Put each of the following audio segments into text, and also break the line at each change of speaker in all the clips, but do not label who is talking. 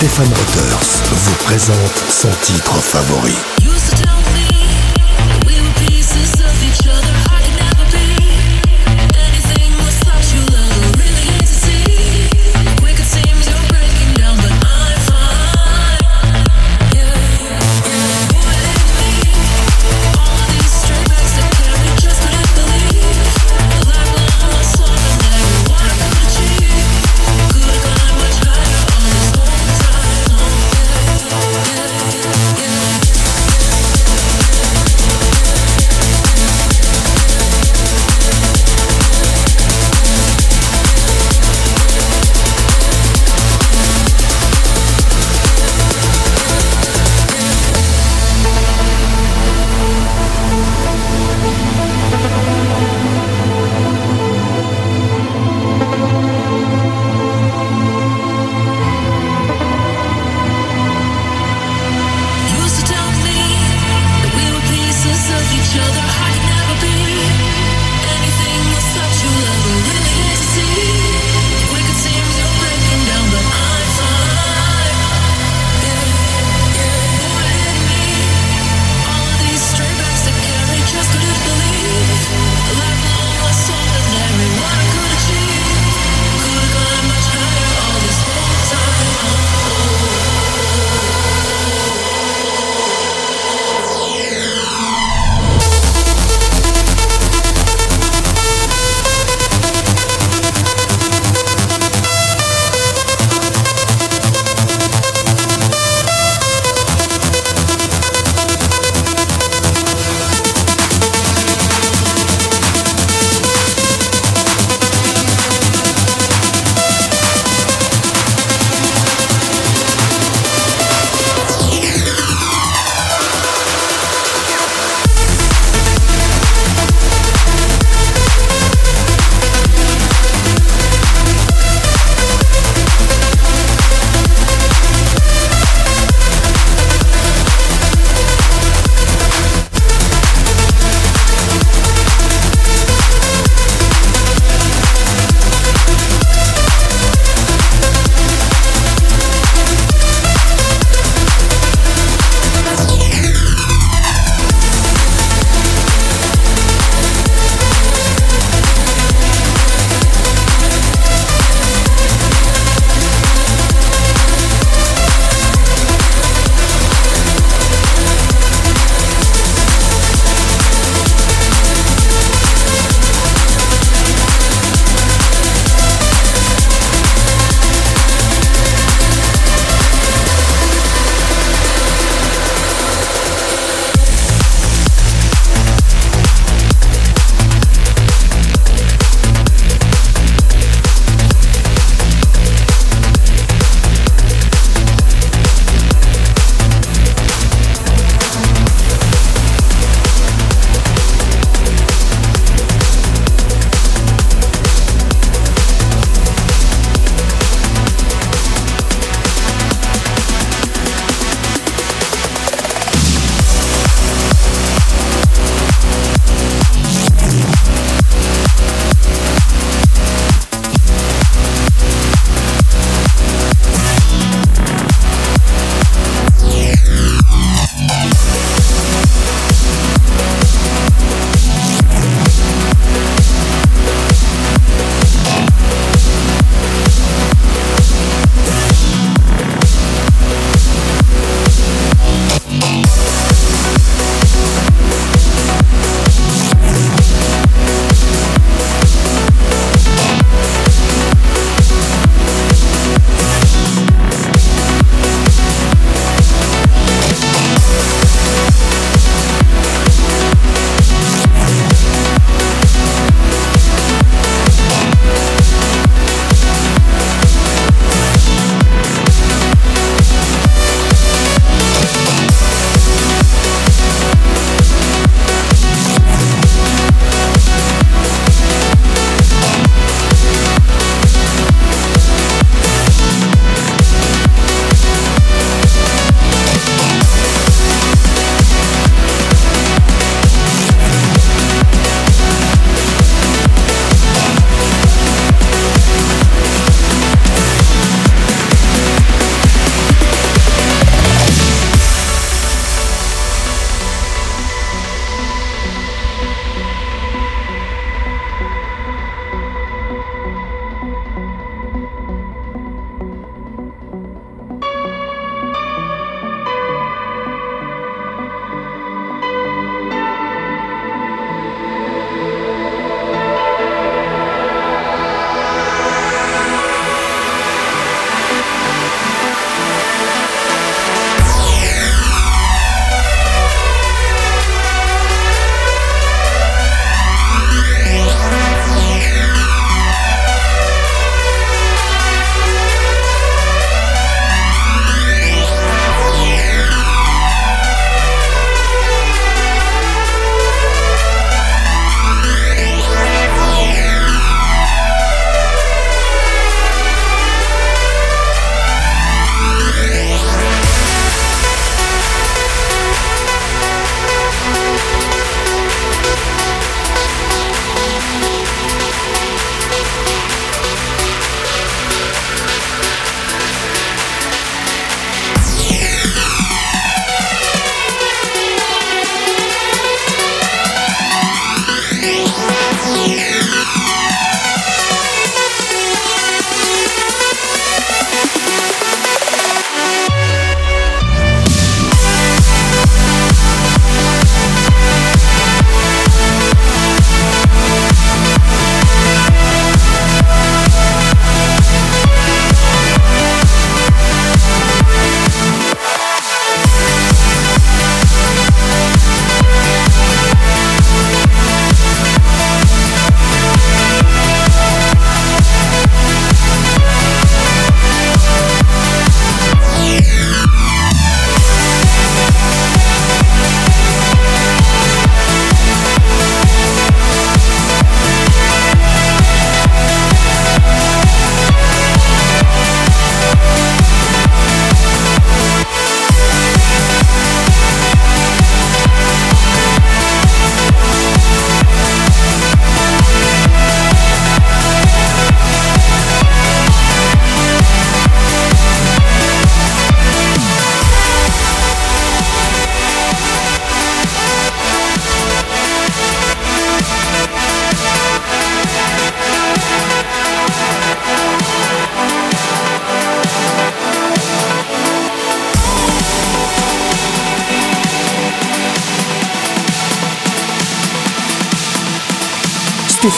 Stéphane Reuters vous présente son titre favori.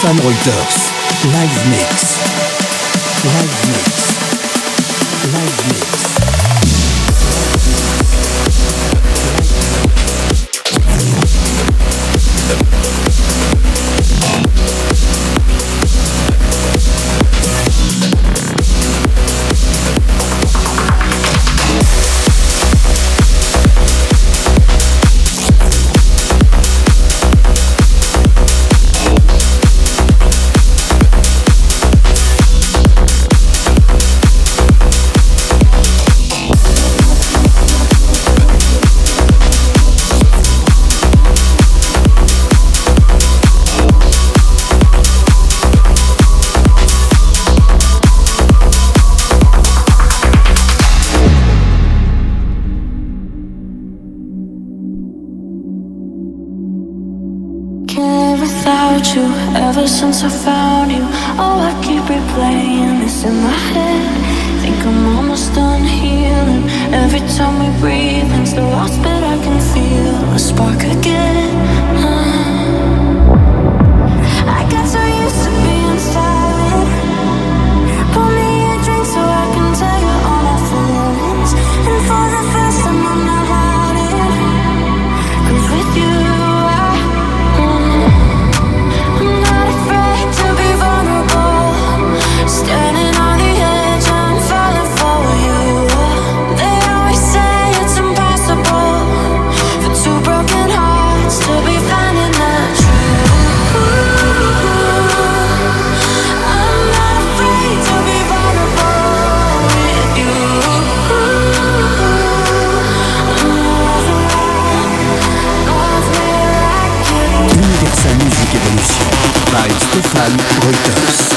Stéphane Reuters. Live Mix. Live
care without you ever since I found you. oh, I keep replaying this in my head. Think I'm almost done healing. Every time we breathe, it's the loss, but I can feel a spark again.
Salmo Reuters.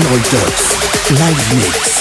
Reuters, live mix.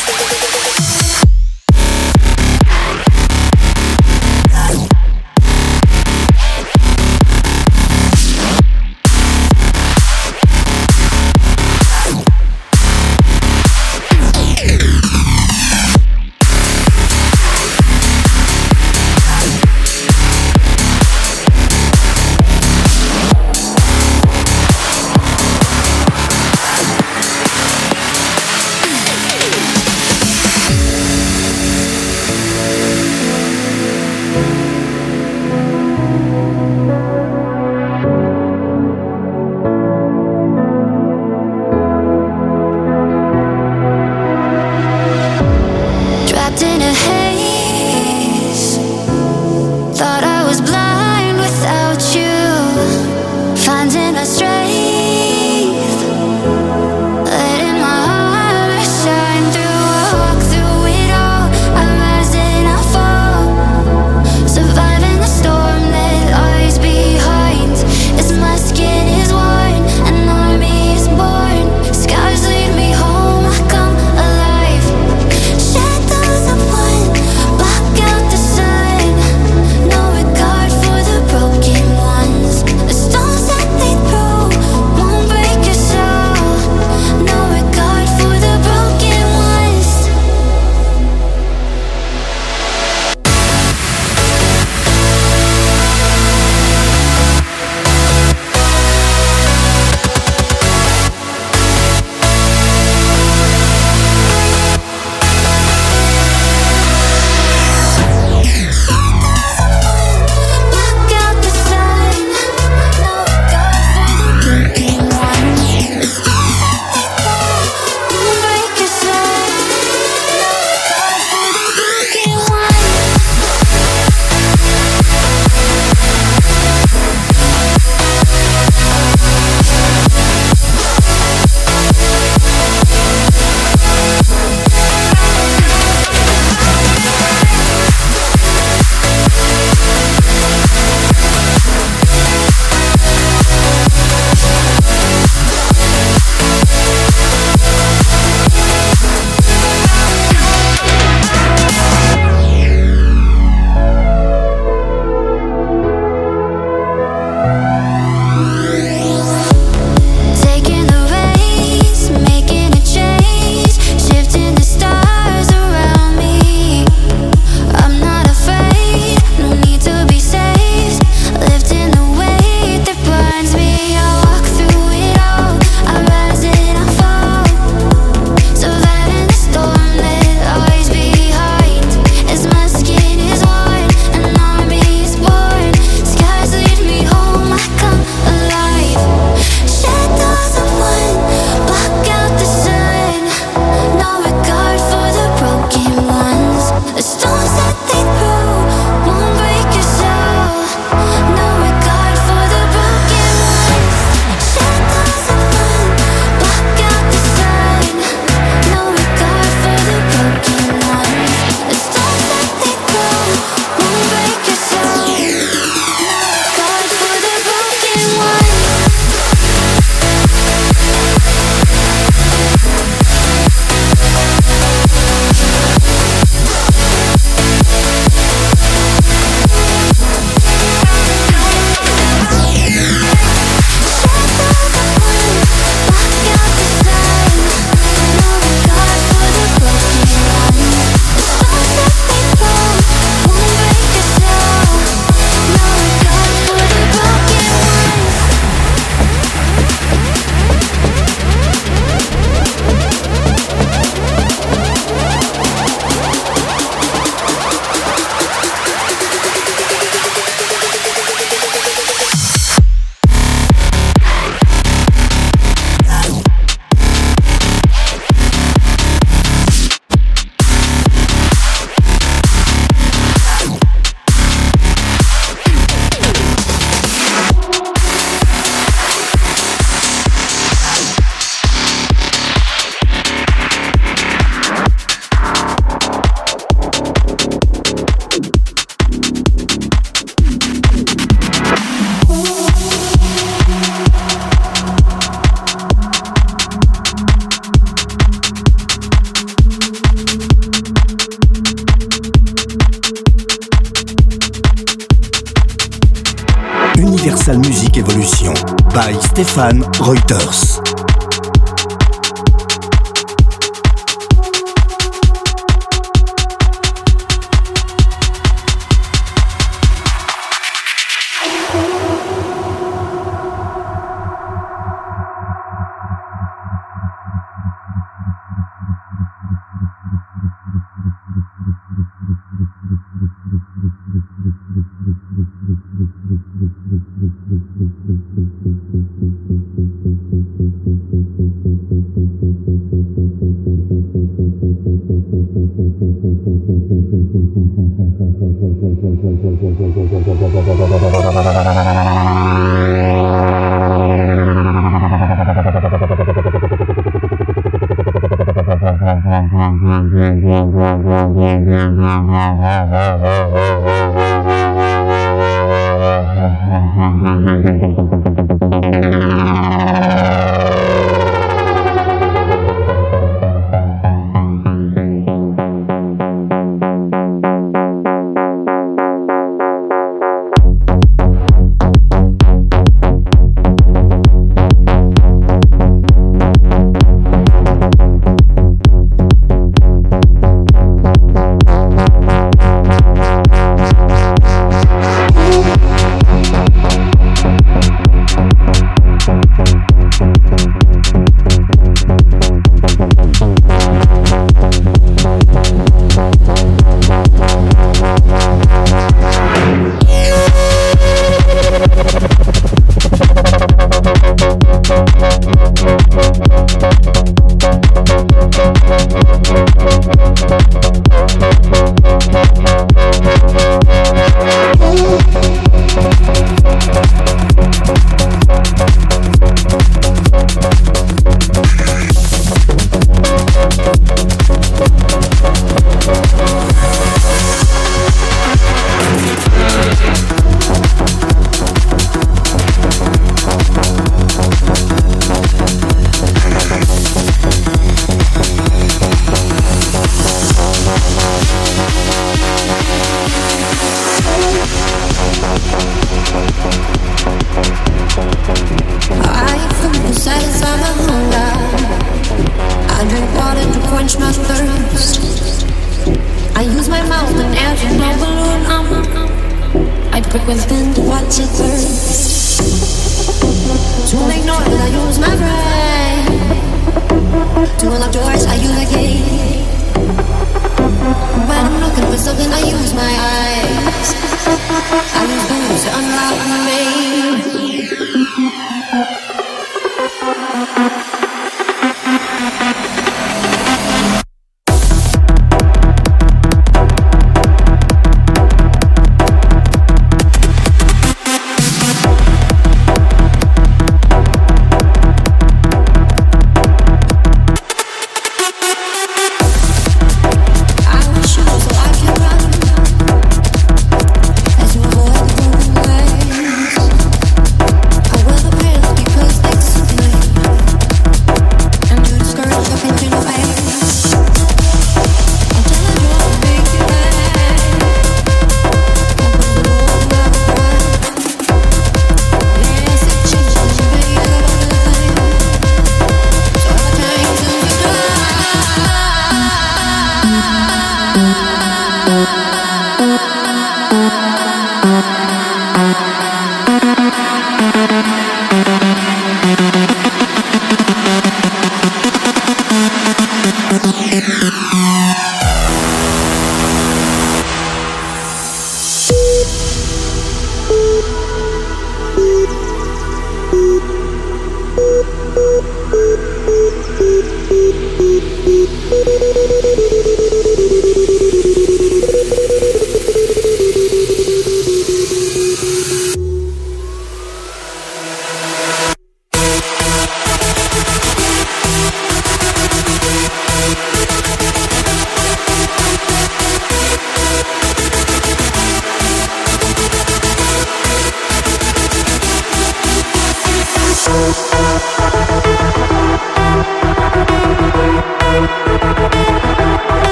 Universal Music Evolution by Stéphane Reuters.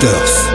Reuters.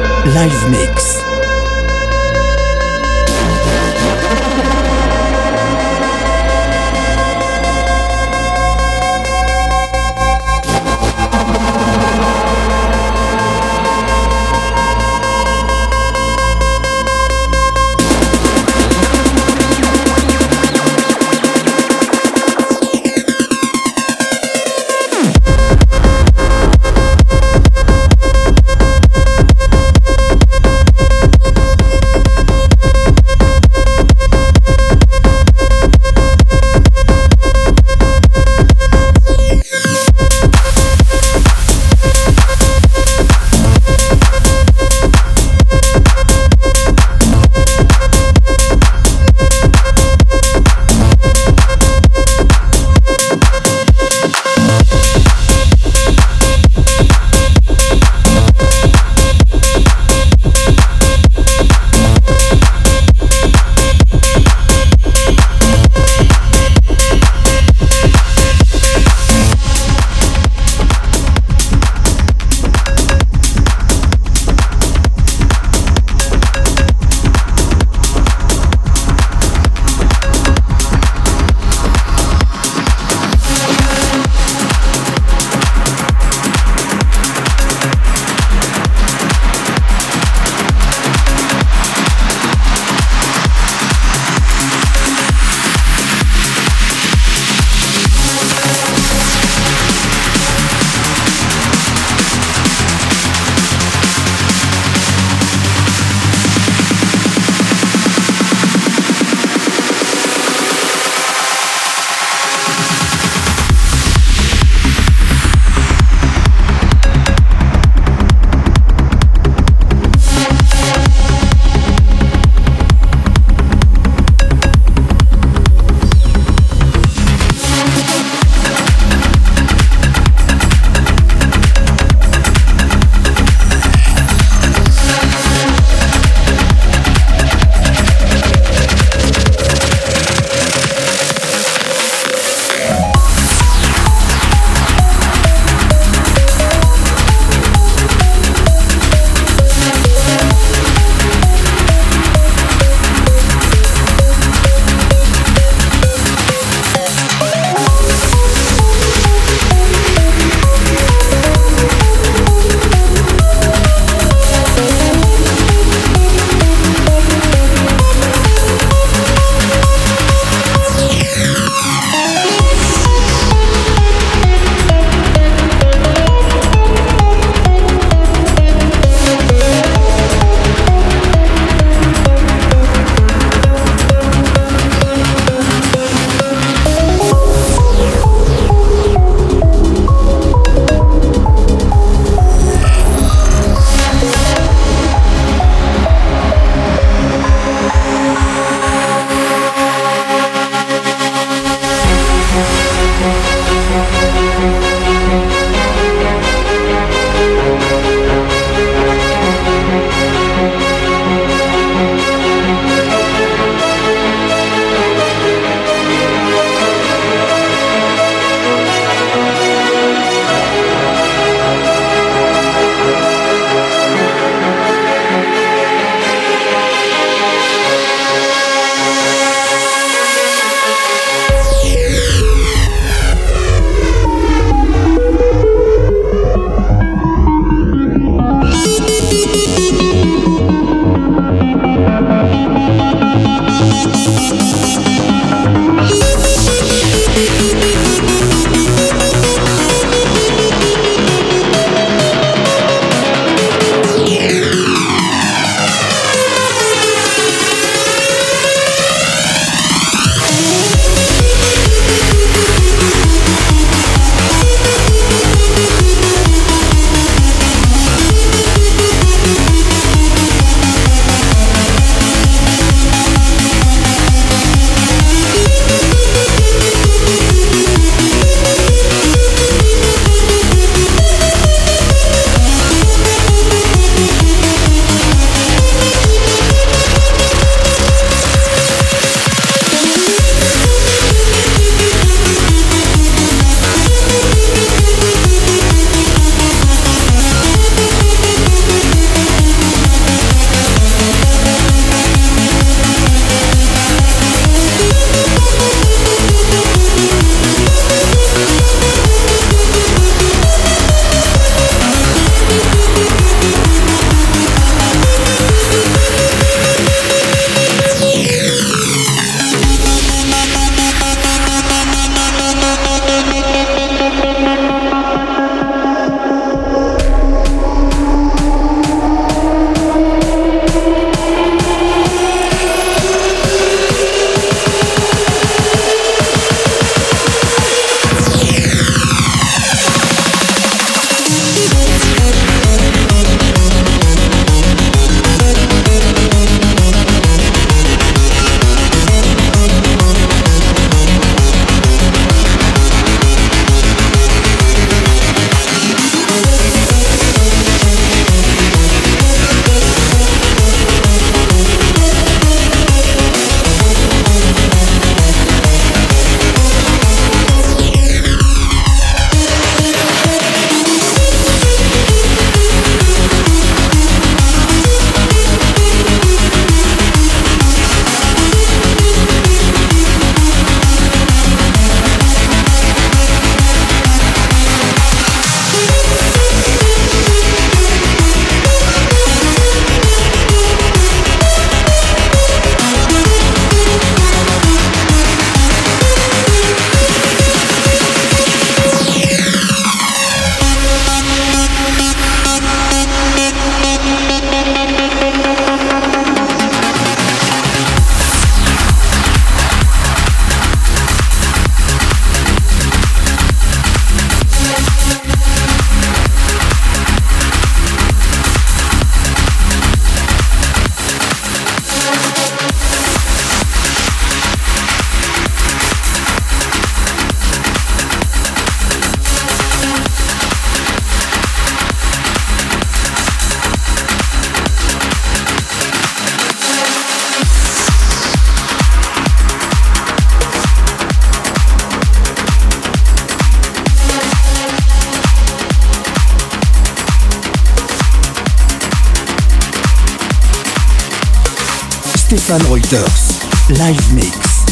Peters, live mix,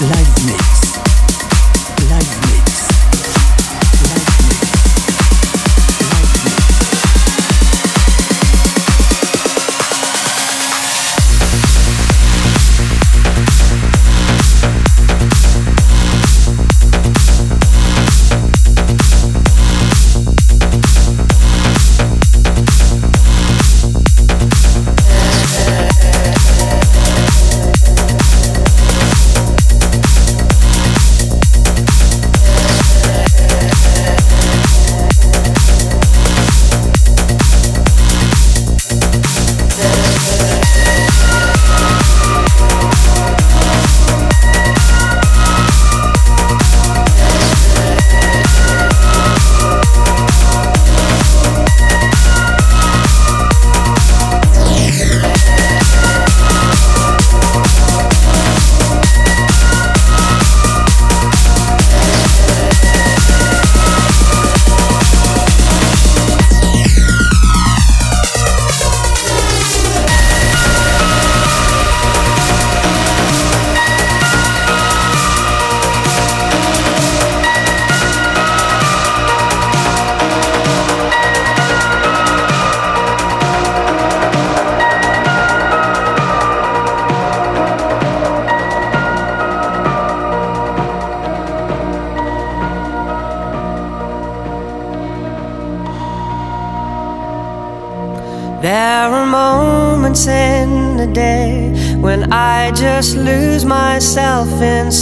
live mix.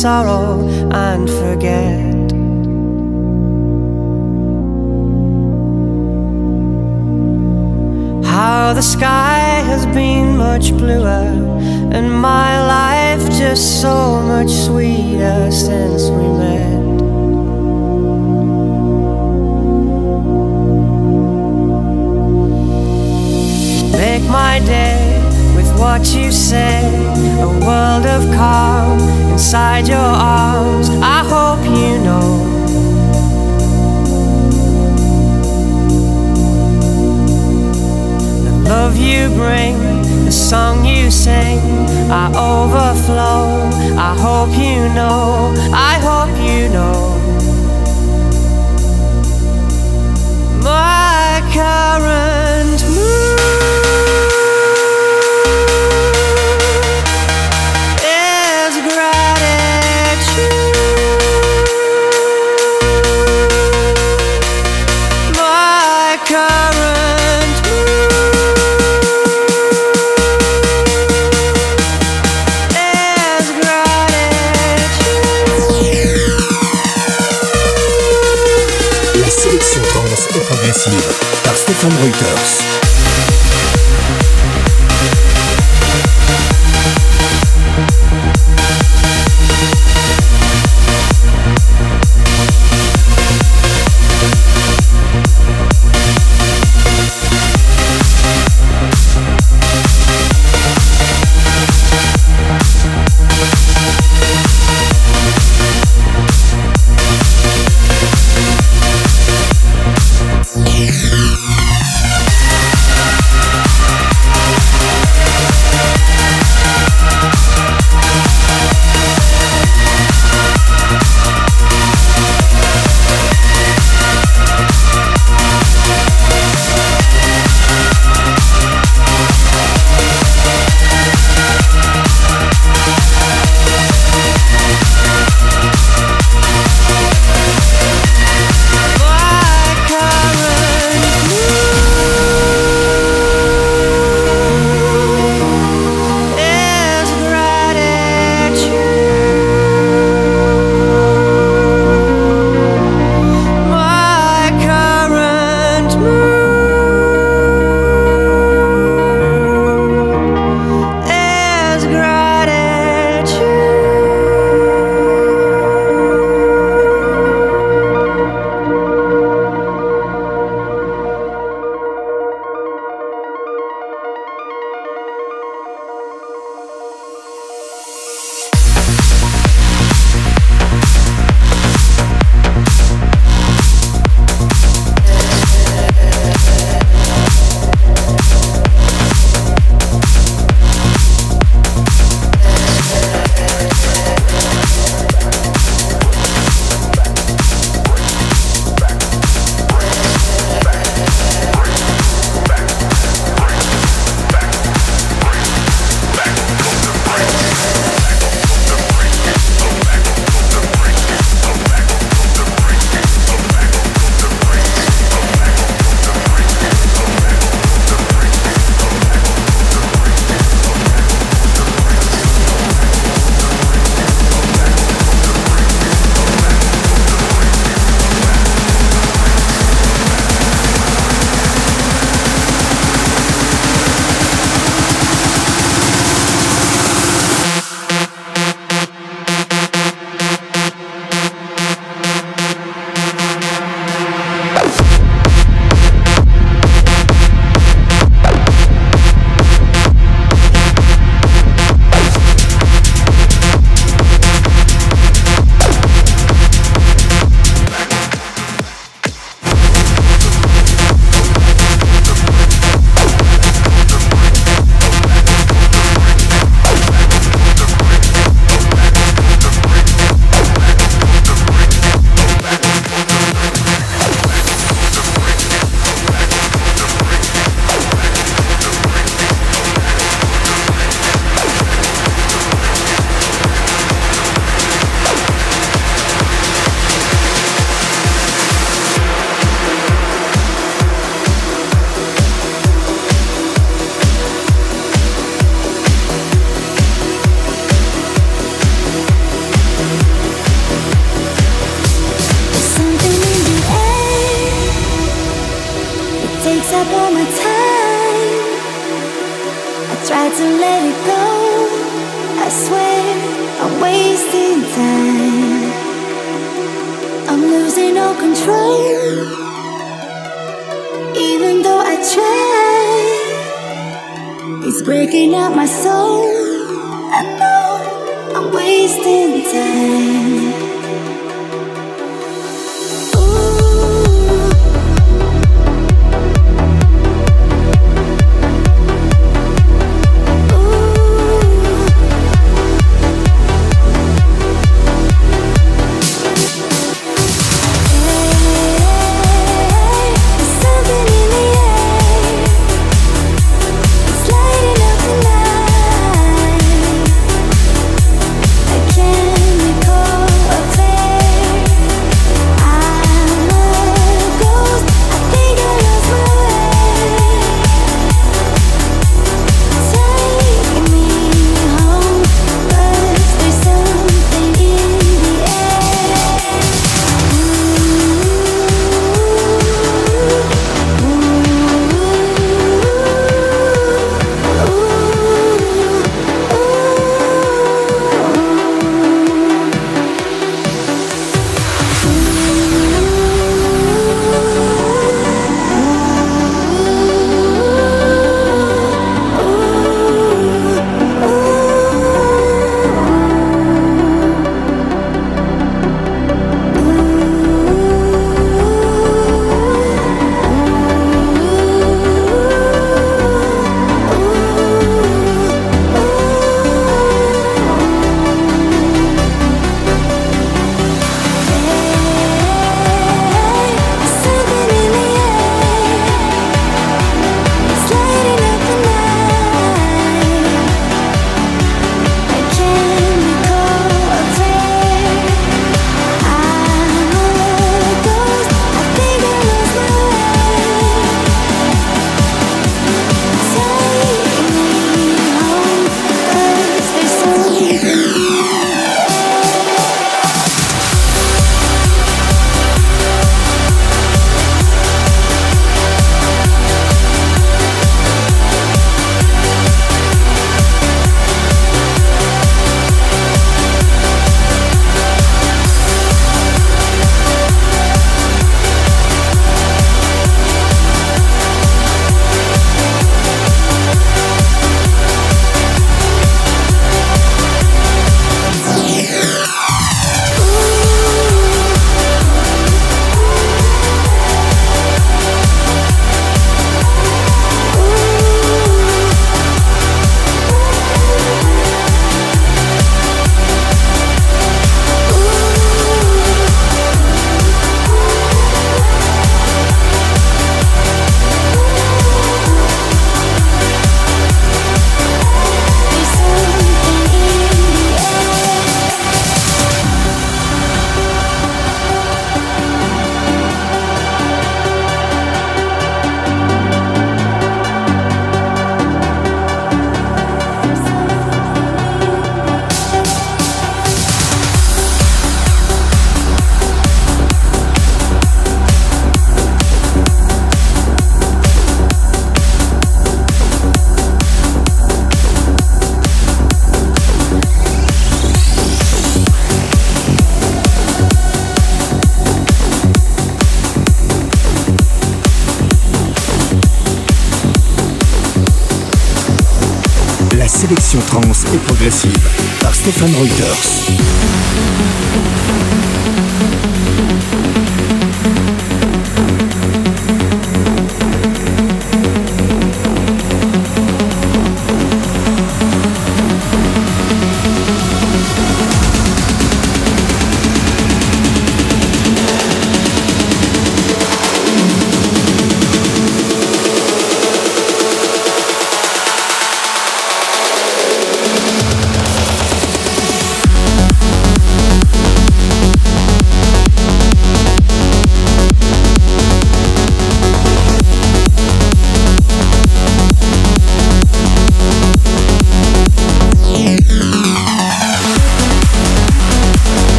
sorrow and sing, I overflow. I hope you know, I hope you know. My current
Thomson Reuters.